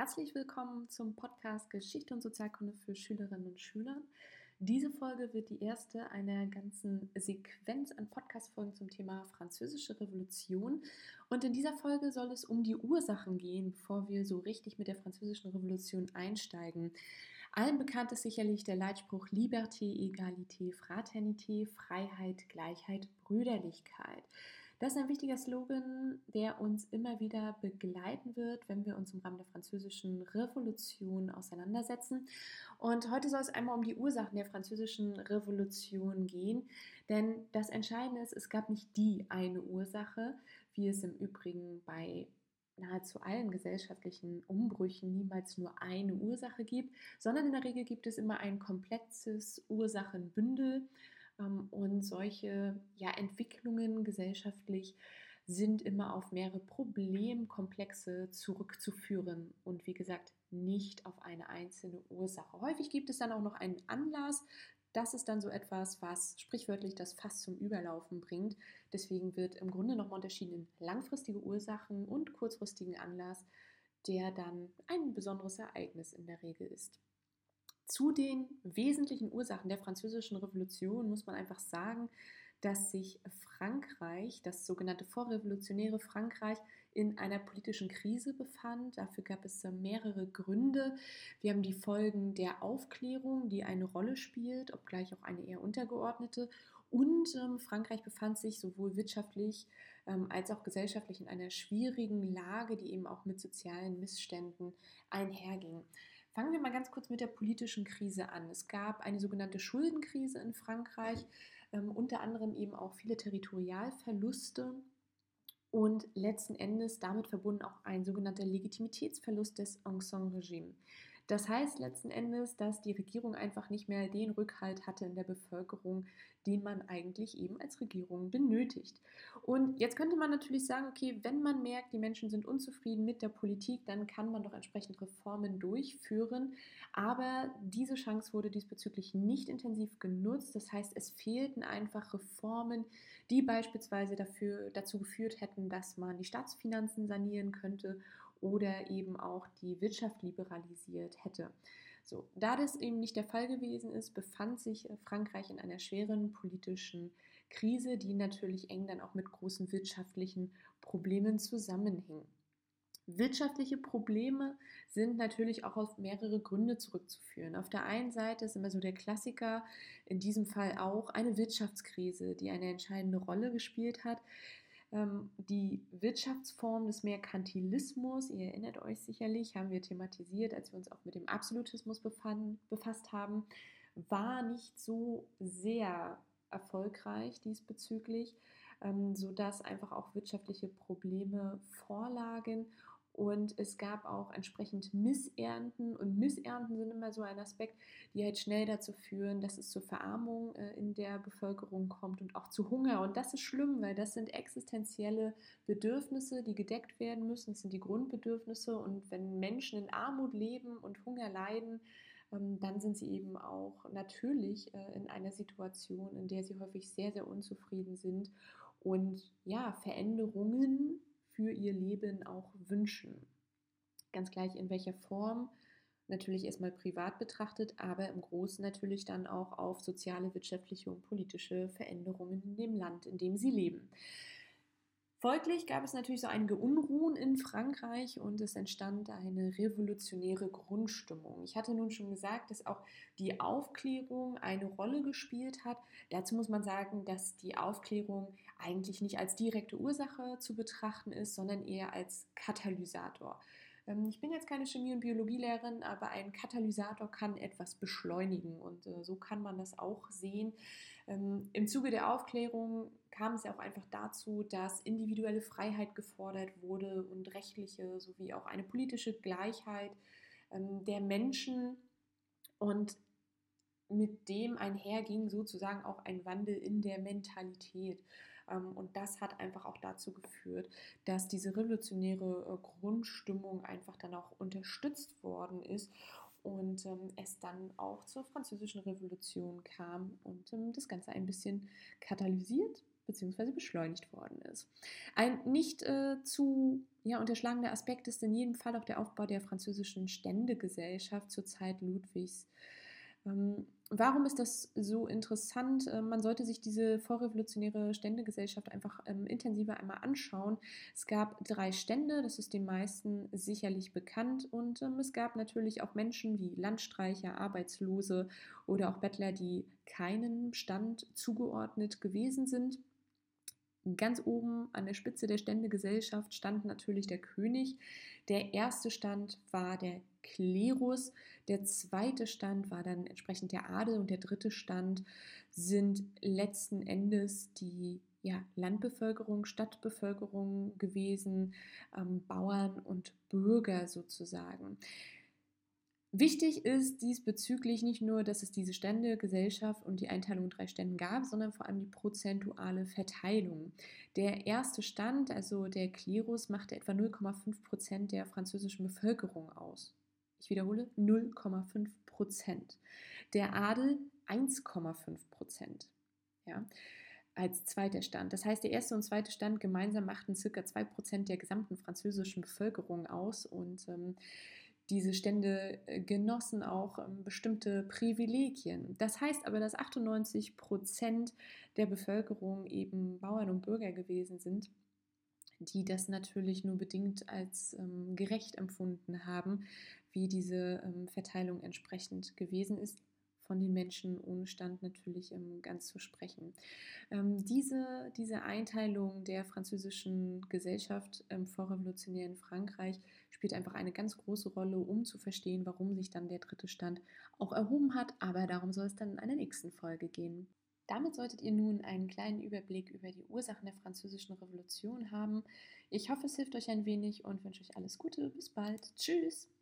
Herzlich willkommen zum Podcast Geschichte und Sozialkunde für Schülerinnen und Schüler. Diese Folge wird die erste einer ganzen Sequenz an Podcast-Folgen zum Thema Französische Revolution. Und in dieser Folge soll es um die Ursachen gehen, bevor wir so richtig mit der Französischen Revolution einsteigen. Allen bekannt ist sicherlich der Leitspruch Liberté, Egalité, Fraternité, Freiheit, Gleichheit, Brüderlichkeit. Das ist ein wichtiger Slogan, der uns immer wieder begleiten wird, wenn wir uns im Rahmen der französischen Revolution auseinandersetzen. Und heute soll es einmal um die Ursachen der französischen Revolution gehen. Denn das Entscheidende ist, es gab nicht die eine Ursache, wie es im Übrigen bei nahezu allen gesellschaftlichen Umbrüchen niemals nur eine Ursache gibt, sondern in der Regel gibt es immer ein komplexes Ursachenbündel und solche ja, Entwicklungen gesellschaftlich sind immer auf mehrere Problemkomplexe zurückzuführen und wie gesagt nicht auf eine einzelne Ursache. Häufig gibt es dann auch noch einen Anlass. Das ist dann so etwas, was sprichwörtlich das Fass zum Überlaufen bringt. Deswegen wird im Grunde nochmal unterschieden in langfristige Ursachen und kurzfristigen Anlass, der dann ein besonderes Ereignis in der Regel ist. Zu den wesentlichen Ursachen der Französischen Revolution muss man einfach sagen, dass sich Frankreich, das sogenannte vorrevolutionäre Frankreich, in einer politischen Krise befand. Dafür gab es mehrere Gründe. Wir haben die Folgen der Aufklärung, die eine Rolle spielt, obgleich auch eine eher untergeordnete. Und ähm, Frankreich befand sich sowohl wirtschaftlich ähm, als auch gesellschaftlich in einer schwierigen Lage, die eben auch mit sozialen Missständen einherging. Fangen wir mal ganz kurz mit der politischen Krise an. Es gab eine sogenannte Schuldenkrise in Frankreich, ähm, unter anderem eben auch viele Territorialverluste und letzten Endes damit verbunden auch ein sogenannter Legitimitätsverlust des Ancien-Regimes. Das heißt letzten Endes, dass die Regierung einfach nicht mehr den Rückhalt hatte in der Bevölkerung, den man eigentlich eben als Regierung benötigt. Und jetzt könnte man natürlich sagen, okay, wenn man merkt, die Menschen sind unzufrieden mit der Politik, dann kann man doch entsprechend Reformen durchführen. Aber diese Chance wurde diesbezüglich nicht intensiv genutzt. Das heißt, es fehlten einfach Reformen, die beispielsweise dafür, dazu geführt hätten, dass man die Staatsfinanzen sanieren könnte oder eben auch die Wirtschaft liberalisiert hätte. So, da das eben nicht der Fall gewesen ist, befand sich äh, Frankreich in einer schweren politischen Krise, die natürlich eng dann auch mit großen wirtschaftlichen Problemen zusammenhing. Wirtschaftliche Probleme sind natürlich auch auf mehrere Gründe zurückzuführen. Auf der einen Seite ist immer so der Klassiker, in diesem Fall auch eine Wirtschaftskrise, die eine entscheidende Rolle gespielt hat. Ähm, die Wirtschaftsform des Merkantilismus, ihr erinnert euch sicherlich, haben wir thematisiert, als wir uns auch mit dem Absolutismus befanden, befasst haben, war nicht so sehr erfolgreich diesbezüglich, ähm, sodass einfach auch wirtschaftliche Probleme vorlagen und es gab auch entsprechend Missernten. Und Missernten sind immer so ein Aspekt, die halt schnell dazu führen, dass es zur Verarmung äh, in der Bevölkerung kommt und auch zu Hunger. Und das ist schlimm, weil das sind existenzielle Bedürfnisse, die gedeckt werden müssen. Das sind die Grundbedürfnisse. Und wenn Menschen in Armut leben und Hunger leiden, ähm, dann sind sie eben auch natürlich äh, in einer Situation, in der sie häufig sehr, sehr unzufrieden sind. Und ja, Veränderungen für ihr Leben auch wünschen. Ganz gleich in welcher Form, natürlich erstmal privat betrachtet, aber im Großen natürlich dann auch auf soziale, wirtschaftliche und politische Veränderungen in dem Land, in dem sie leben. Folglich gab es natürlich so einige Unruhen in Frankreich und es entstand eine revolutionäre Grundstimmung. Ich hatte nun schon gesagt, dass auch die Aufklärung eine Rolle gespielt hat. Dazu muss man sagen, dass die Aufklärung eigentlich nicht als direkte Ursache zu betrachten ist, sondern eher als Katalysator. Ähm, ich bin jetzt keine Chemie- und Biologielehrerin, aber ein Katalysator kann etwas beschleunigen und äh, so kann man das auch sehen. Ähm, Im Zuge der Aufklärung kam es ja auch einfach dazu, dass individuelle Freiheit gefordert wurde und rechtliche sowie auch eine politische Gleichheit ähm, der Menschen und mit dem einherging sozusagen auch ein Wandel in der Mentalität. Ähm, und das hat einfach auch dazu geführt, dass diese revolutionäre äh, Grundstimmung einfach dann auch unterstützt worden ist und ähm, es dann auch zur Französischen Revolution kam und ähm, das Ganze ein bisschen katalysiert bzw. beschleunigt worden ist. Ein nicht äh, zu ja, unterschlagender Aspekt ist in jedem Fall auch der Aufbau der französischen Ständegesellschaft zur Zeit Ludwigs. Ähm, warum ist das so interessant? Ähm, man sollte sich diese vorrevolutionäre Ständegesellschaft einfach ähm, intensiver einmal anschauen. Es gab drei Stände, das ist den meisten sicherlich bekannt. Und es gab natürlich auch Menschen wie Landstreicher, Arbeitslose oder auch Bettler, die keinen Stand zugeordnet gewesen sind. Ganz oben an der Spitze der Ständegesellschaft stand natürlich der König. Der erste Stand war der Klerus, der zweite Stand war dann entsprechend der Adel und der dritte Stand sind letzten Endes die ja, Landbevölkerung, Stadtbevölkerung gewesen, ähm, Bauern und Bürger sozusagen. Wichtig ist diesbezüglich nicht nur, dass es diese Stände, Gesellschaft und die Einteilung in drei Ständen gab, sondern vor allem die prozentuale Verteilung. Der erste Stand, also der Klerus, machte etwa 0,5 Prozent der französischen Bevölkerung aus. Ich wiederhole, 0,5 Prozent. Der Adel 1,5 Prozent. Ja, als zweiter Stand. Das heißt, der erste und zweite Stand gemeinsam machten circa 2 Prozent der gesamten französischen Bevölkerung aus und ähm, diese Stände äh, genossen auch ähm, bestimmte Privilegien. Das heißt aber, dass 98 Prozent der Bevölkerung eben Bauern und Bürger gewesen sind, die das natürlich nur bedingt als ähm, gerecht empfunden haben, wie diese ähm, Verteilung entsprechend gewesen ist von den Menschen ohne Stand natürlich ähm, ganz zu sprechen. Ähm, diese, diese Einteilung der französischen Gesellschaft im vorrevolutionären Frankreich spielt einfach eine ganz große Rolle, um zu verstehen, warum sich dann der dritte Stand auch erhoben hat. Aber darum soll es dann in einer nächsten Folge gehen. Damit solltet ihr nun einen kleinen Überblick über die Ursachen der französischen Revolution haben. Ich hoffe, es hilft euch ein wenig und wünsche euch alles Gute. Bis bald. Tschüss.